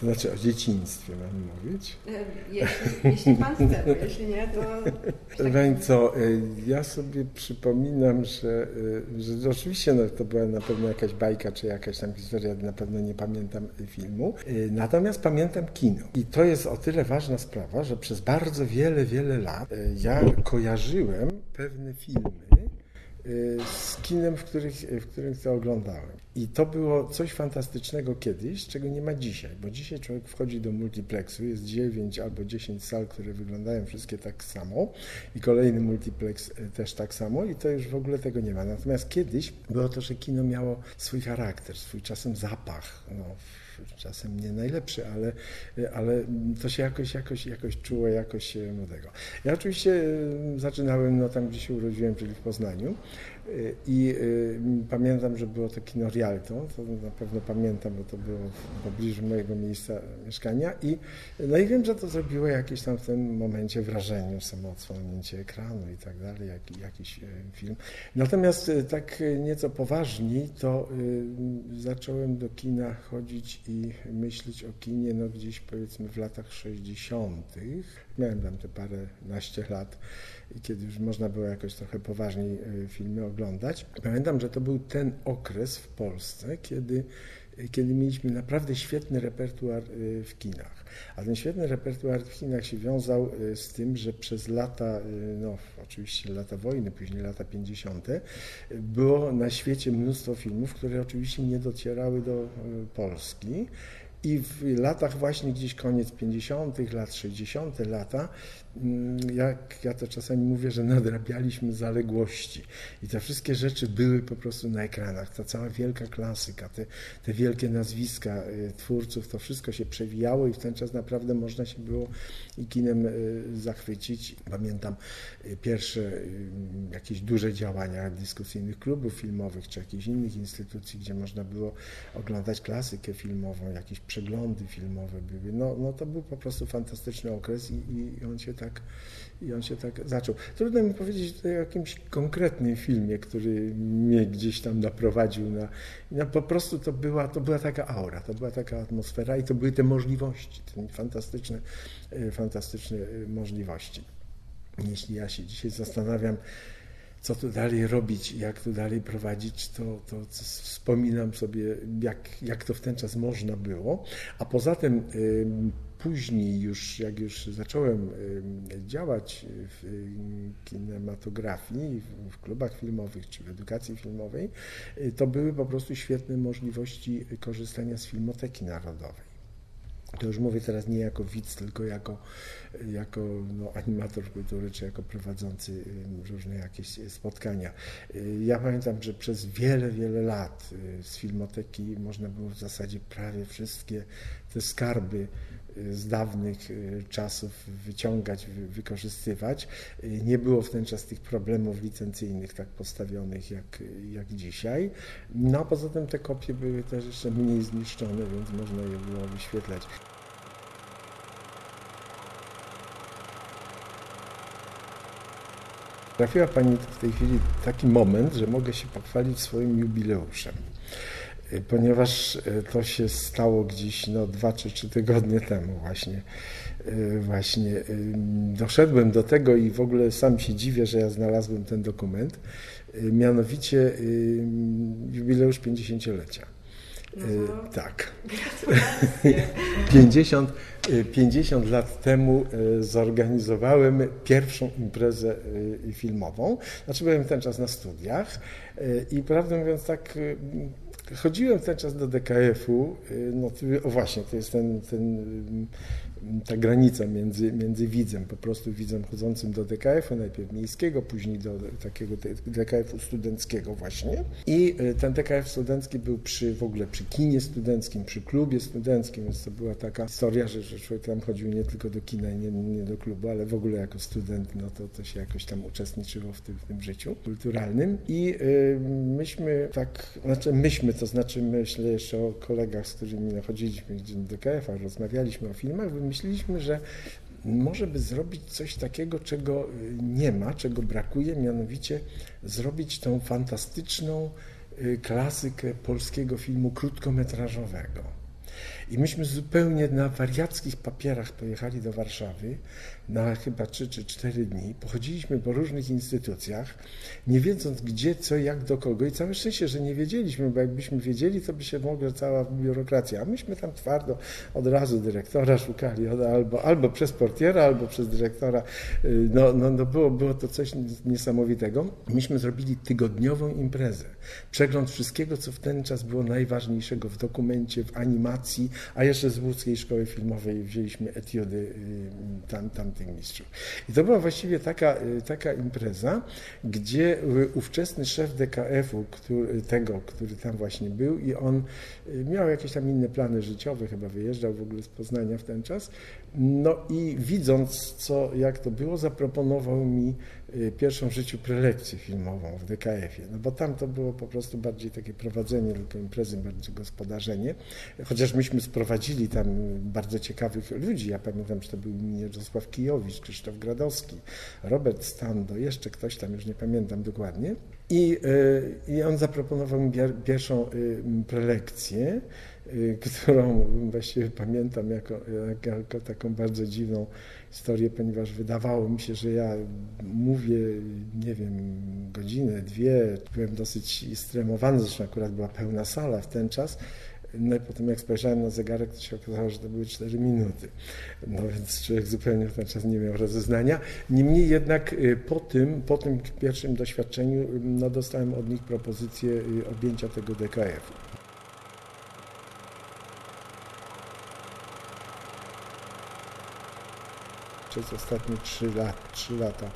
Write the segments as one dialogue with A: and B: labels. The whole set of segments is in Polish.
A: To znaczy o dzieciństwie mam mówić?
B: E, jeśli, jeśli pan chce, jeśli nie, to...
A: Tak co, e, ja sobie przypominam, że, e, że oczywiście no, to była na pewno jakaś bajka, czy jakaś tam historia, na pewno nie pamiętam filmu, natomiast pamiętam kino. I to jest o tyle ważna sprawa, że przez bardzo wiele, wiele lat ja kojarzyłem pewne filmy, z kinem, w, których, w którym to oglądałem. I to było coś fantastycznego kiedyś, czego nie ma dzisiaj, bo dzisiaj człowiek wchodzi do multiplexu, jest 9 albo 10 sal, które wyglądają wszystkie tak samo i kolejny multiplex y, też tak samo i to już w ogóle tego nie ma. Natomiast kiedyś było to, że kino miało swój charakter, swój czasem zapach. No, czasem nie najlepszy, ale, ale to się jakoś, jakoś, jakoś czuło, jakoś młodego. Ja oczywiście zaczynałem no, tam, gdzie się urodziłem, czyli w Poznaniu. I y, pamiętam, że było to kino Rialto, to na pewno pamiętam, bo to było w pobliżu mojego miejsca mieszkania i no i wiem, że to zrobiło jakieś tam w tym momencie wrażenie, samo odsłonięcie ekranu i tak dalej, jak, jakiś y, film. Natomiast y, tak nieco poważniej, to zacząłem do kina chodzić i myśleć o kinie no gdzieś powiedzmy w latach 60. Miałem tam te parę naście lat kiedy już można było jakoś trochę poważniej filmy oglądać. Pamiętam, że to był ten okres w Polsce, kiedy, kiedy mieliśmy naprawdę świetny repertuar e, w kinach. A ten świetny repertuar w kinach się wiązał e, z tym, że przez lata, no oczywiście lata wojny, później lata 50., było na świecie mnóstwo filmów, które oczywiście nie docierały do Polski. I w latach właśnie gdzieś koniec 50., lat 60. lata jak ja to czasami mówię, że nadrabialiśmy zaległości i te wszystkie rzeczy były po prostu na ekranach. Ta cała wielka klasyka, te, te wielkie nazwiska y, twórców, to wszystko się przewijało i w ten czas naprawdę można się było i kinem y, zachwycić. Pamiętam y, pierwsze jakieś duże działania dyskusyjnych klubów filmowych czy jakichś innych instytucji, gdzie można było oglądać klasykę filmową, jakieś przeglądy filmowe były. No, no to był po prostu fantastyczny okres i, i on się tak tak, i on się tak zaczął. Trudno mi powiedzieć o jakimś konkretnym filmie, który mnie gdzieś tam naprowadził na, na po prostu to była, to była taka aura, to była taka atmosfera i to były te możliwości, te fantastyczne, e, fantastyczne e, możliwości. Jeśli ja się dzisiaj zastanawiam, co tu dalej robić, jak tu dalej prowadzić, to, to wspominam sobie, jak, jak to w ten czas można było. A poza tym później już, jak już zacząłem działać w kinematografii, w klubach filmowych czy w edukacji filmowej, y, to były po prostu świetne możliwości korzystania z Filmoteki Narodowej. To już mówię teraz nie jako widz, tylko jako, jako no, animator kultury, czy jako prowadzący różne jakieś spotkania. Y, ja pamiętam, że przez wiele, wiele lat y, z filmoteki można było w zasadzie prawie wszystkie te skarby z dawnych y, czasów wyciągać, wykorzystywać. Y, nie było w ten czas tych problemów licencyjnych tak postawionych jak, jak dzisiaj. No a poza tym te kopie były też jeszcze mniej zniszczone, więc można je było wyświetlać. Trafiła Pani w tej chwili taki moment, że mogę się pochwalić swoim jubileuszem ponieważ e, to się stało gdzieś no, dwa czy trzy tygodnie temu właśnie. E, właśnie doszedłem do tego i w ogóle sam się dziwię, że ja znalazłem ten dokument, e, mianowicie jubileusz 50-lecia. No, tak. 50, 50 lat temu zorganizowałem pierwszą imprezę filmową. Znaczy byłem w ten czas na studiach i prawdę mówiąc tak chodziłem ten czas do DKF-u, y, no o właśnie, to jest ten, ten ta granica między, między widzem, po prostu widzem chodzącym do DKF-u, najpierw miejskiego, później do takiego DKF-u studenckiego właśnie. I y, ten DKF studencki był przy w ogóle przy kinie studenckim, przy klubie studenckim, więc to była taka historia, że, że człowiek tam chodził nie tylko do kina i nie, nie do klubu, ale w ogóle jako student, no to, to się jakoś tam uczestniczyło w tym, w tym życiu kulturalnym. I y, myśmy tak, znaczy myśmy, to znaczy myślę jeszcze o kolegach, z którymi chodziliśmy do DKF-a, rozmawialiśmy o filmach, myśleliśmy, że może by zrobić coś takiego, czego y, nie ma, czego brakuje, mianowicie zrobić tą fantastyczną y, klasykę polskiego filmu krótkometrażowego. I myśmy zupełnie na wariackich papierach pojechali do Warszawy na chyba 3 czy 4 dni. Pochodziliśmy po różnych instytucjach, nie wiedząc gdzie, co, jak, do kogo. I całe szczęście, że nie wiedzieliśmy, bo jakbyśmy wiedzieli, to by się mogła cała biurokracja. A myśmy tam twardo od razu dyrektora szukali, albo, albo przez portiera, albo przez dyrektora. Y, no, no, no było, było to coś niesamowitego. Myśmy zrobili tygodniową imprezę. Przegląd wszystkiego, co w ten czas było najważniejszego w dokumencie, w animacji, a jeszcze z Łódzkiej Szkoły Filmowej wzięliśmy etiody y, tam, tamtych mistrzów. I to była właściwie taka, y, taka impreza, gdzie ówczesny szef DKF-u, który, tego, który tam właśnie był i on miał jakieś tam inne plany życiowe, chyba wyjeżdżał w ogóle z Poznania w ten czas, no i widząc, co, jak to było, zaproponował mi y, pierwszą w życiu prelekcję filmową w DKF-ie. No bo tam to było po prostu bardziej takie prowadzenie tylko imprezy, bardziej gospodarzenie. Chociaż myśmy sprowadzili tam bardzo ciekawych ludzi. Ja pamiętam, że to był Mirosław Kijowicz, Krzysztof Gradowski, Robert Stando, jeszcze ktoś tam, już nie pamiętam dokładnie. I, y, i on zaproponował mi pierwszą y, prelekcję. Y, którą właściwie pamiętam jako, jako taką bardzo dziwną historię, ponieważ wydawało mi się, że ja mówię, nie wiem, godzinę, dwie, byłem dosyć stremowany, zresztą akurat była pełna sala w ten czas, no i potem jak spojrzałem na zegarek, to się okazało, że to były 4 minuty. No więc człowiek zupełnie w ten czas nie miał rozeznania. Niemniej jednak y, po tym, po tym pierwszym doświadczeniu no, dostałem od nich propozycję y, objęcia tego DKF-u. przez ostatnie 3, lat, 3 lata y,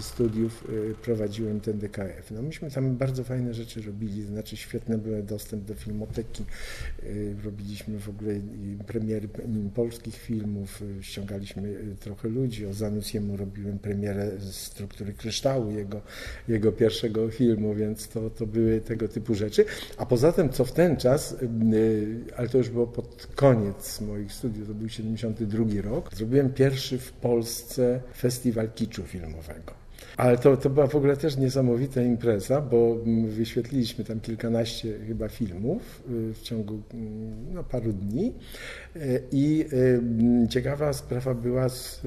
A: studiów y, prowadziłem ten DKF. No myśmy tam bardzo fajne rzeczy robili, znaczy świetny był dostęp do filmoteki, y, robiliśmy w ogóle premiery polskich filmów, ściągaliśmy trochę ludzi, o Zanusiemu robiłem premierę struktury kryształu, jego, jego pierwszego filmu, więc to, to były tego typu rzeczy. A poza tym, co w ten czas, ale to już było pod koniec moich studiów, to był 72 rok, zrobiłem pierwszy w Polsce festiwal kiczu filmowego. Ale to, to była w ogóle też niesamowita impreza, bo wyświetliliśmy tam kilkanaście chyba filmów y, w ciągu mm, no, paru dni. Y, I y, ciekawa sprawa była z,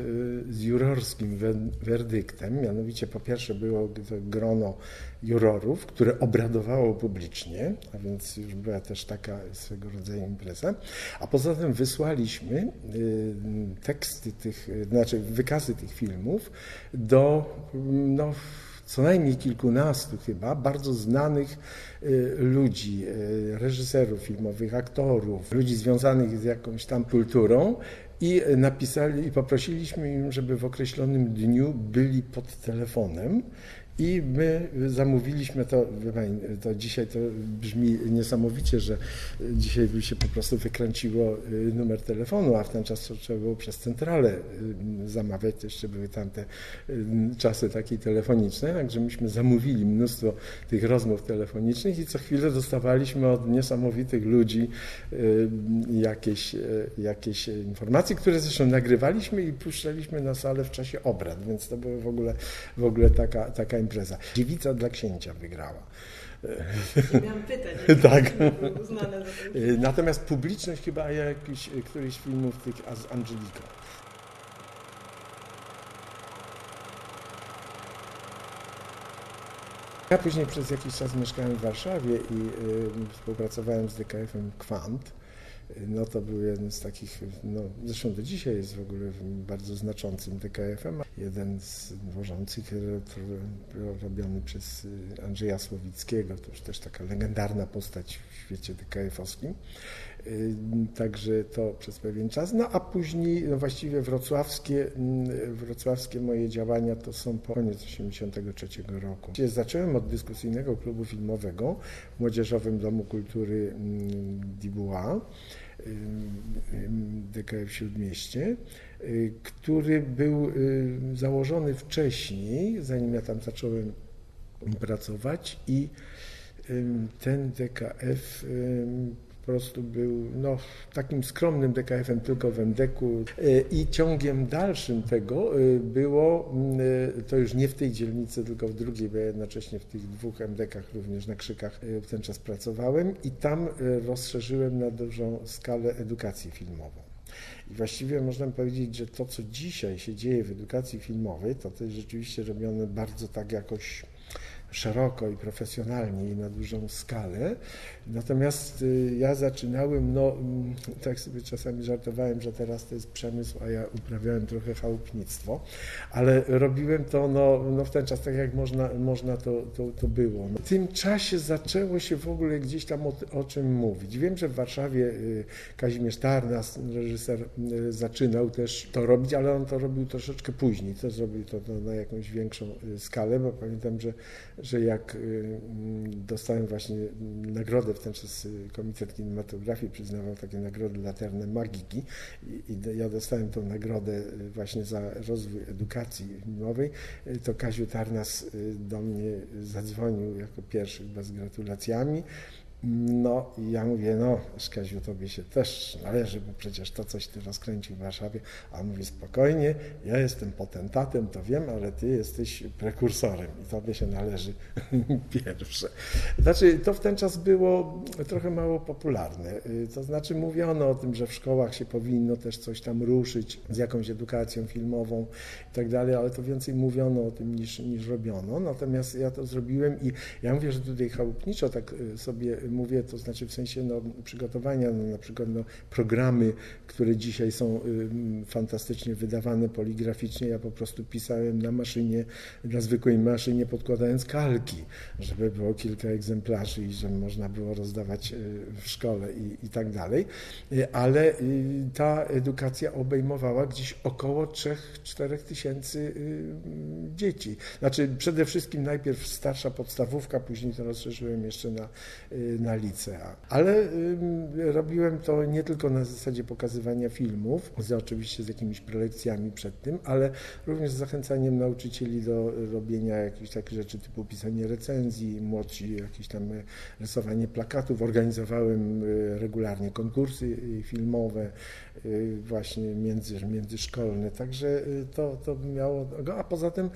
A: z jurorskim werdyktem. Mianowicie po pierwsze było grono jurorów, które obradowało publicznie, a więc już była też taka swego rodzaju impreza. A poza tym wysłaliśmy teksty tych, znaczy wykazy tych filmów do no, co najmniej kilkunastu chyba bardzo znanych y, ludzi, y, reżyserów filmowych, aktorów, ludzi związanych z jakąś tam kulturą i napisali i poprosiliśmy im, żeby w określonym dniu byli pod telefonem i my zamówiliśmy to, to dzisiaj to brzmi niesamowicie, że dzisiaj by się po prostu wykręciło y, numer telefonu, a w ten czas trzeba było przez centralę y, zamawiać, to jeszcze były tamte y, czasy takie telefoniczne, także myśmy zamówili mnóstwo tych rozmów telefonicznych i co chwilę dostawaliśmy od niesamowitych ludzi jakieś, jakieś informacje, które zresztą nagrywaliśmy i puszczaliśmy na salę w czasie obrad, więc to była w ogóle, w ogóle taka, taka impreza. Dziewica dla księcia wygrała.
B: Miałam pytać.
A: tak. Natomiast publiczność chyba jakiś, któryś filmów tych z Angeliką. Ja później przez jakiś czas mieszkałem w Warszawie i y, współpracowałem z DKF-em Kwant no to był jeden z takich, no zresztą do dzisiaj jest w ogóle bardzo znaczącym DKF-em. Jeden z dworzących robiony przez Andrzeja Słowickiego, to już też taka legendarna postać w świecie DKF-owskim. Także to przez pewien czas. No a później no właściwie wrocławskie, wrocławskie moje działania to są po koniec 1983 roku. Zacząłem od dyskusyjnego klubu filmowego w Młodzieżowym Domu Kultury Dibuła. DKF Śródmieście, y, który był y, założony wcześniej, zanim ja tam zacząłem pracować i ten DKF prostu był no, takim skromnym DKF-em tylko w MDK-u y, i ciągiem dalszym tego y, było, to już nie w tej dzielnicy, tylko w drugiej, bo ja jednocześnie w tych dwóch MDK-ach również na Krzykach w ten czas pracowałem i tam rozszerzyłem na dużą skalę edukację filmową. I właściwie można powiedzieć, że to, co dzisiaj się dzieje w edukacji filmowej, to to jest rzeczywiście robione bardzo tak jakoś szeroko i profesjonalnie i na dużą skalę. Natomiast y, ja zaczynałem, no mm, tak sobie czasami żartowałem, że teraz to jest przemysł, a ja uprawiałem trochę chałupnictwo, ale robiłem to no, no w ten czas tak jak można, można to, to, to było. W tym czasie zaczęło się w ogóle gdzieś tam o, o czym mówić. Wiem, że w Warszawie y, Kazimierz Tarnas, reżyser, y, zaczynał też to robić, ale on to robił troszeczkę później. To zrobił to na jakąś większą skalę, bo pamiętam, że że jak y, dostałem właśnie nagrodę, w ten czas y, Komitet Kinematografii przyznawał takie nagrody laterne magiki i ja dostałem tą nagrodę y, właśnie za rozwój edukacji filmowej, to Kaziu Tarnas do mnie zadzwonił jako pierwszy chyba z gratulacjami. No i ja mówię, no Szkaziu, tobie się też należy, bo przecież to coś ty rozkręcił w Warszawie. A on mówi, spokojnie, ja jestem potentatem, to wiem, ale ty jesteś prekursorem i tobie się należy pierwsze. Znaczy, to w ten czas było trochę mało popularne. To znaczy, mówiono o tym, że w szkołach się powinno też coś tam ruszyć z jakąś edukacją filmową i tak dalej, ale to więcej mówiono o tym niż, niż robiono. Natomiast ja to zrobiłem i ja mówię, że tutaj chałupniczo tak sobie mówię, to znaczy w sensie no, przygotowania, no, na przykład no, programy, które dzisiaj są y, fantastycznie wydawane poligraficznie, ja po prostu pisałem na maszynie, na zwykłej maszynie podkładając kalki, żeby było kilka egzemplarzy i żeby można było rozdawać y, w szkole i, i tak dalej, y, ale ta edukacja obejmowała gdzieś około 3-4 tysięcy dzieci. Znaczy przede wszystkim najpierw starsza podstawówka, później to rozszerzyłem jeszcze na na licea. Ale robiłem to nie tylko na zasadzie pokazywania filmów, z, oczywiście z jakimiś prelekcjami przed tym, ale również z zachęcaniem nauczycieli do robienia jakichś takich rzeczy typu pisanie recenzji, młodsi jakieś tam e, rysowanie plakatów. Organizowałem e, regularnie konkursy e, filmowe, właśnie między, międzyszkolne, także to, to miało, a poza tym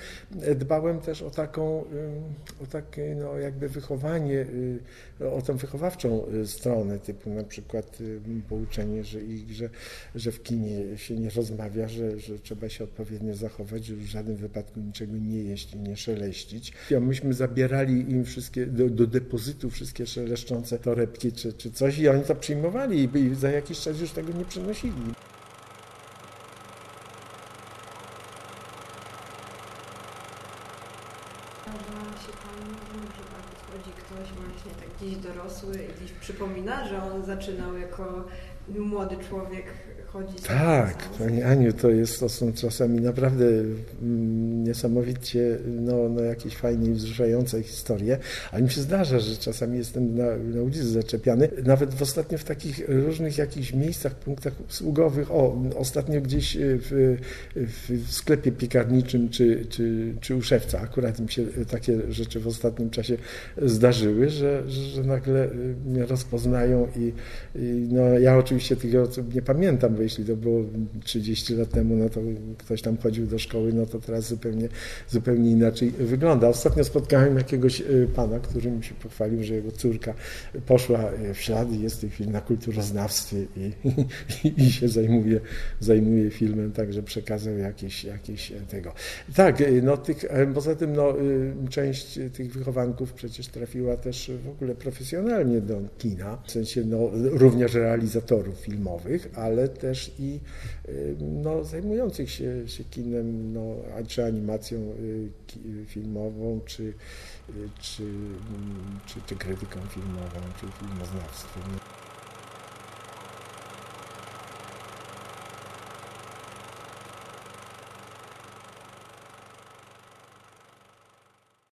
A: dbałem też o taką, o takie no jakby wychowanie, o tą wychowawczą y, stronę, typu na przykład y, pouczenie, że, ich, że, że w kinie się nie rozmawia, że, że trzeba się odpowiednio zachować, że w żadnym wypadku niczego nie jeść i nie szeleścić. Ja myśmy zabierali im wszystkie, do, do depozytu wszystkie szeleszczące torebki czy, czy coś i oni to przyjmowali i, i za jakiś czas już tego nie przynosili.
B: Się Pani, że wchodzi ktoś właśnie tak gdzieś dorosły i gdzieś przypomina, że on zaczynał jako młody człowiek
A: Tak, Pani Aniu, to, jest, to są czasami naprawdę mm, niesamowicie no, no jakieś fajnie i wzruszające historie, ale mi się zdarza, że czasami jestem na, na ulicy zaczepiany, nawet w ostatnio w takich różnych jakichś miejscach, punktach usługowych, o, ostatnio gdzieś w, w, w sklepie piekarniczym czy, czy, czy u szewca, akurat mi się takie rzeczy w ostatnim czasie zdarzyły, że, że nagle mnie rozpoznają i, i no, ja oczywiście tych osób nie pamiętam, jeśli to było 30 lat temu, no to ktoś tam chodził do szkoły, no to teraz zupełnie, zupełnie inaczej wygląda. Ostatnio spotkałem jakiegoś y, pana, który mi się pochwalił, że jego córka poszła y, w ślady, jest w tej chwili na kulturoznawstwie i, i, i się zajmuje, zajmuje filmem, także przekazał jakieś, jakieś tego. Tak, y, no tych, poza tym no, część tych wychowanków przecież trafiła też w ogóle profesjonalnie do kina, w sensie no, również realizatorów filmowych, ale też też i y, no, zajmujących się, się kinem, no, czy animacją y, filmową, czy, y, czy, czy, czy krytyką filmową, czy filmoznawstwem.